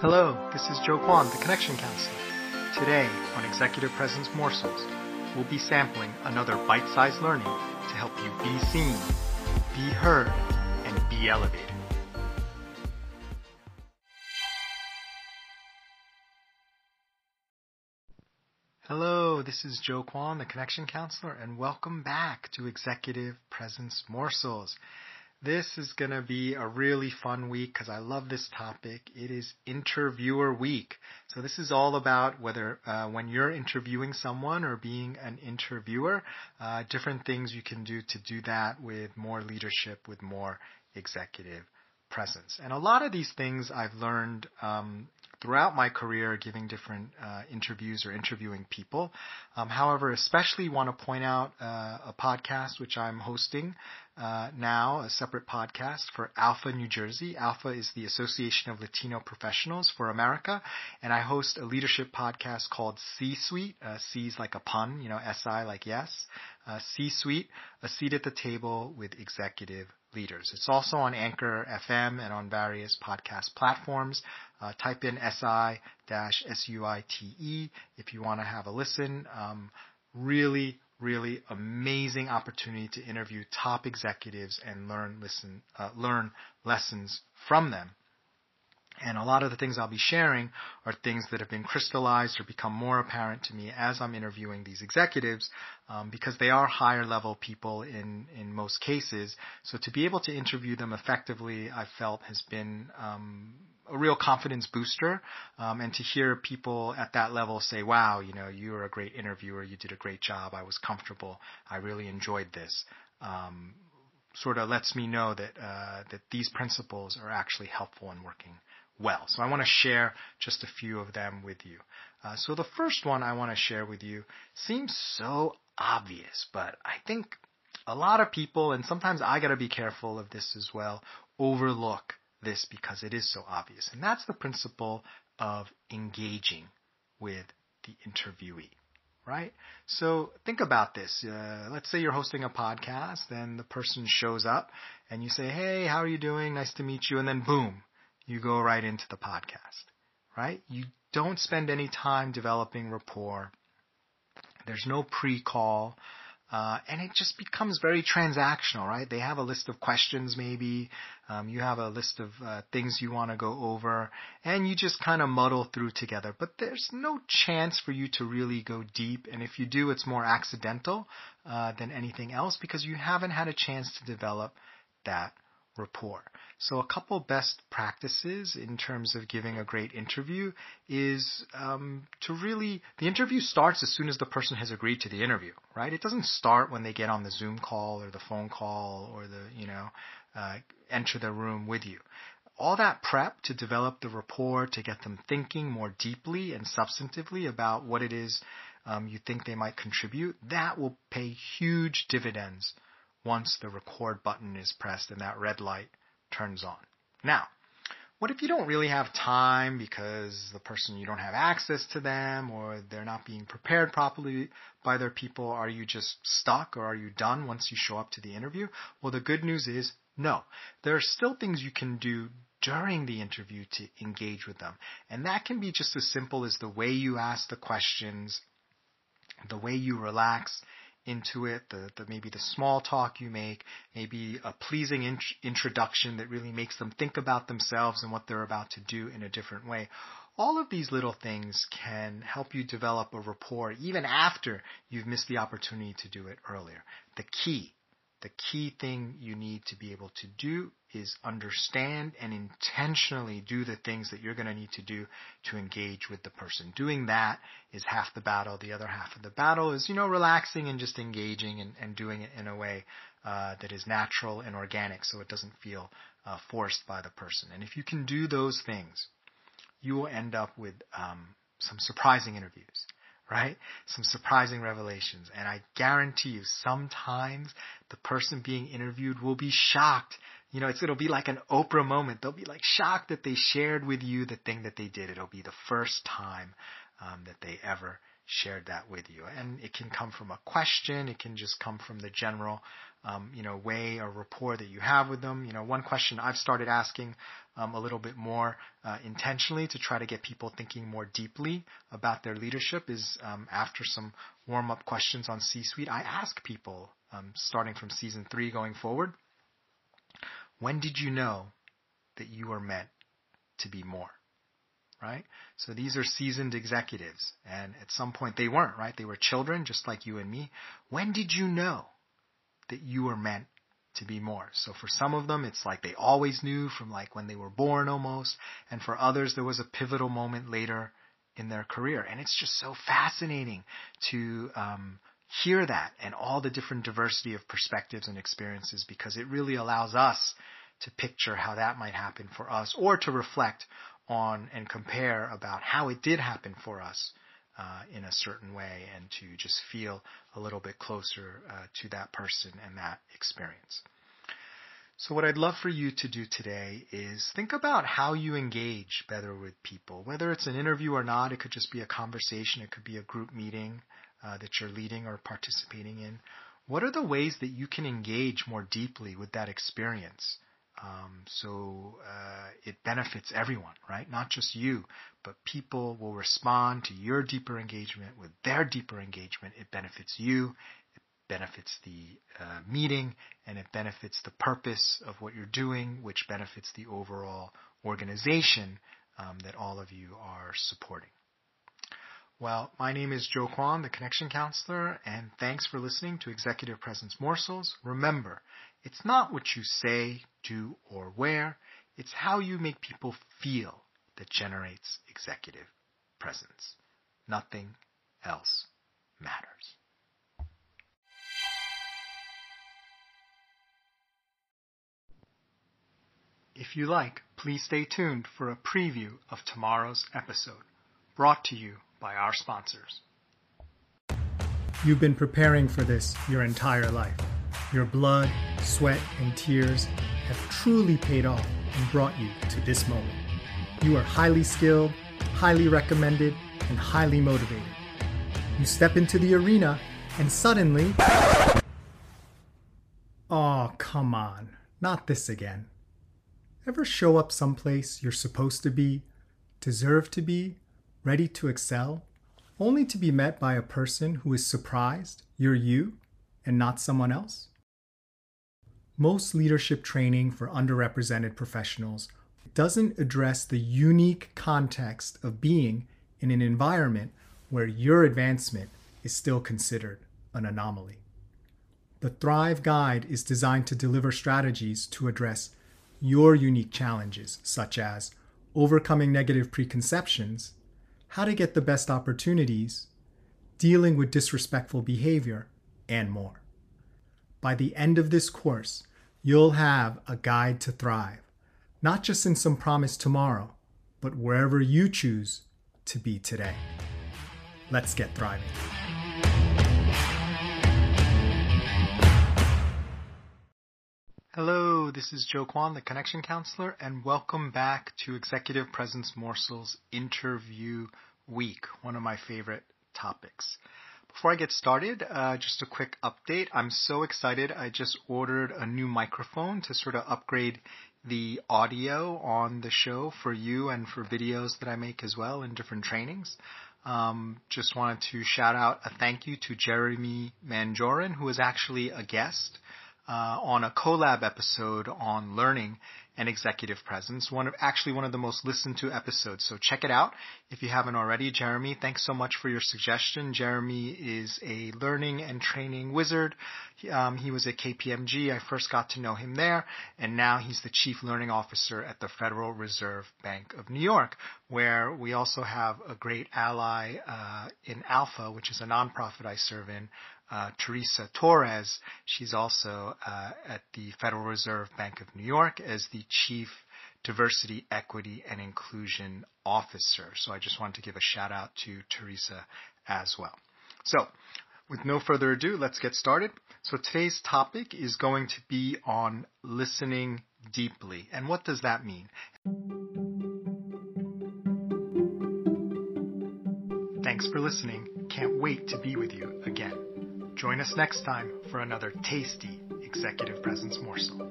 Hello, this is Joe Kwan, the Connection Counselor. Today on Executive Presence Morsels, we'll be sampling another bite-sized learning to help you be seen, be heard, and be elevated. Hello, this is Joe Kwan, the Connection Counselor, and welcome back to Executive Presence Morsels. This is going to be a really fun week because I love this topic. It is interviewer week. So this is all about whether uh, when you're interviewing someone or being an interviewer, uh, different things you can do to do that with more leadership, with more executive presence. And a lot of these things I've learned um, throughout my career giving different uh, interviews or interviewing people. Um, however, especially want to point out uh, a podcast which I'm hosting uh, now, a separate podcast for ALPFA New Jersey. ALPFA is the Association of Latino Professionals for America, and I host a leadership podcast called C Suite. Uh, C is like a pun, you know, S I like yes. Uh, C Suite, a seat at the table with executive leaders. It's also on Anchor FM and on various podcast platforms. Uh, type in SI-SUITE if you want to have a listen. Um, really, really amazing opportunity to interview top executives and learn listen uh, learn lessons from them. And a lot of the things I'll be sharing are things that have been crystallized or become more apparent to me as I'm interviewing these executives, um, because they are higher level people in in most cases. So to be able to interview them effectively, I felt has been um, a real confidence booster. Um, and to hear people at that level say, "Wow, you know, you were a great interviewer. You did a great job. I was comfortable. I really enjoyed this." Um, sort of lets me know that uh, that these principles are actually helpful in working well. So I want to share just a few of them with you. Uh, so the first one I want to share with you seems so obvious, but I think a lot of people, and sometimes I got to be careful of this as well, overlook this because it is so obvious. And that's the principle of engaging with the interviewee right? So think about this. Uh, let's say you're hosting a podcast and the person shows up and you say, Hey, how are you doing? Nice to meet you. And then boom, you go right into the podcast, right? You don't spend any time developing rapport. There's no pre-call. Uh, and it just becomes very transactional, right? They have a list of questions, maybe. Um, you have a list of uh, things you want to go over, and you just kind of muddle through together. But there's no chance for you to really go deep, and if you do, it's more accidental uh, than anything else because you haven't had a chance to develop that rapport. So a couple best practices in terms of giving a great interview is um, to really the interview starts as soon as the person has agreed to the interview, right? It doesn't start when they get on the Zoom call or the phone call or the you know uh, enter the room with you. All that prep to develop the rapport, to get them thinking more deeply and substantively about what it is um, you think they might contribute, that will pay huge dividends once the record button is pressed and that red light turns on. Now, what if you don't really have time because the person you don't have access to them or they're not being prepared properly by their people? Are you just stuck or are you done once you show up to the interview? Well, the good news is no. There are still things you can do during the interview to engage with them. And that can be just as simple as the way you ask the questions, the way you relax into it, the, the maybe the small talk you make, maybe a pleasing int- introduction that really makes them think about themselves and what they're about to do in a different way. All of these little things can help you develop a rapport even after you've missed the opportunity to do it earlier. The key the key thing you need to be able to do is understand and intentionally do the things that you're going to need to do to engage with the person. Doing that is half the battle. The other half of the battle is, you know, relaxing and just engaging and, and doing it in a way uh, that is natural and organic so it doesn't feel uh, forced by the person. And if you can do those things, you will end up with um, some surprising interviews right? Some surprising revelations. And I guarantee you, sometimes the person being interviewed will be shocked. You know, it's, it'll be like an Oprah moment. They'll be like shocked that they shared with you the thing that they did. It'll be the first time um, that they ever shared that with you. And it can come from a question, it can just come from the general, um, you know, way or rapport that you have with them. You know, one question I've started asking um, a little bit more uh, intentionally to try to get people thinking more deeply about their leadership is um, after some warm up questions on C-suite, I ask people, um, starting from season three going forward, when did you know that you were meant to be more? Right? So these are seasoned executives, and at some point they weren't, right? They were children, just like you and me. When did you know that you were meant to be more? So for some of them, it's like they always knew from like when they were born almost, and for others, there was a pivotal moment later in their career, and it's just so fascinating to um, hear that and all the different diversity of perspectives and experiences because it really allows us to picture how that might happen for us or to reflect on and compare about how it did happen for us uh, in a certain way and to just feel a little bit closer uh, to that person and that experience. So what I'd love for you to do today is think about how you engage better with people. Whether it's an interview or not, it could just be a conversation, it could be a group meeting uh, that you're leading or participating in. What are the ways that you can engage more deeply with that experience? Um, so uh, it benefits everyone, right? Not just you, but people will respond to your deeper engagement with their deeper engagement. It benefits you, it benefits the uh, meeting, and it benefits the purpose of what you're doing, which benefits the overall organization um, that all of you are supporting. Well, my name is Joe Kwan, the Connection Counselor, and thanks for listening to Executive Presence Morsels. Remember, it's not what you say, do, or wear, it's how you make people feel that generates executive presence. Nothing else matters. If you like, please stay tuned for a preview of tomorrow's episode, brought to you by our sponsors. You've been preparing for this your entire life. Your blood, sweat, and tears have truly paid off and brought you to this moment. You are highly skilled, highly recommended, and highly motivated. You step into the arena, and suddenly. Oh, come on. Not this again. Ever show up someplace you're supposed to be, deserve to be, ready to excel, only to be met by a person who is surprised you're you and not someone else? Most leadership training for underrepresented professionals doesn't address the unique context of being in an environment where your advancement is still considered an anomaly. The Thrive Guide is designed to deliver strategies to address your unique challenges, such as overcoming negative preconceptions, how to get the best opportunities, dealing with disrespectful behavior, and more. By the end of this course, you'll have a guide to thrive, not just in some promise tomorrow, but wherever you choose to be today. Let's get thriving. Hello, this is Joe Kwan, the Connection Counselor, and welcome back to Executive Presence Morsels Interview Week, one of my favorite topics. Before I get started, uh, just a quick update. I'm so excited. I just ordered a new microphone to sort of upgrade the audio on the show for you and for videos that I make as well in different trainings. Um, just wanted to shout out a thank you to Jeremy Manjorin, who is actually a guest uh, on a collab episode on learning and executive presence. One of, actually one of the most listened to episodes. So check it out if you haven't already. Jeremy, thanks so much for your suggestion. Jeremy is a learning and training wizard. Um, he was at KPMG. I first got to know him there, and now he's the chief learning officer at the Federal Reserve Bank of New York, where we also have a great ally uh, in ALPFA, which is a nonprofit I serve in, uh, Teresa Torres. She's also uh, at the Federal Reserve Bank of New York as the Chief Diversity, Equity, and Inclusion Officer. So I just wanted to give a shout out to Teresa as well. So, with no further ado, let's get started. So today's topic is going to be on listening deeply. And what does that mean? Thanks for listening can't wait to be with you again. Join us next time for another tasty executive presence morsel.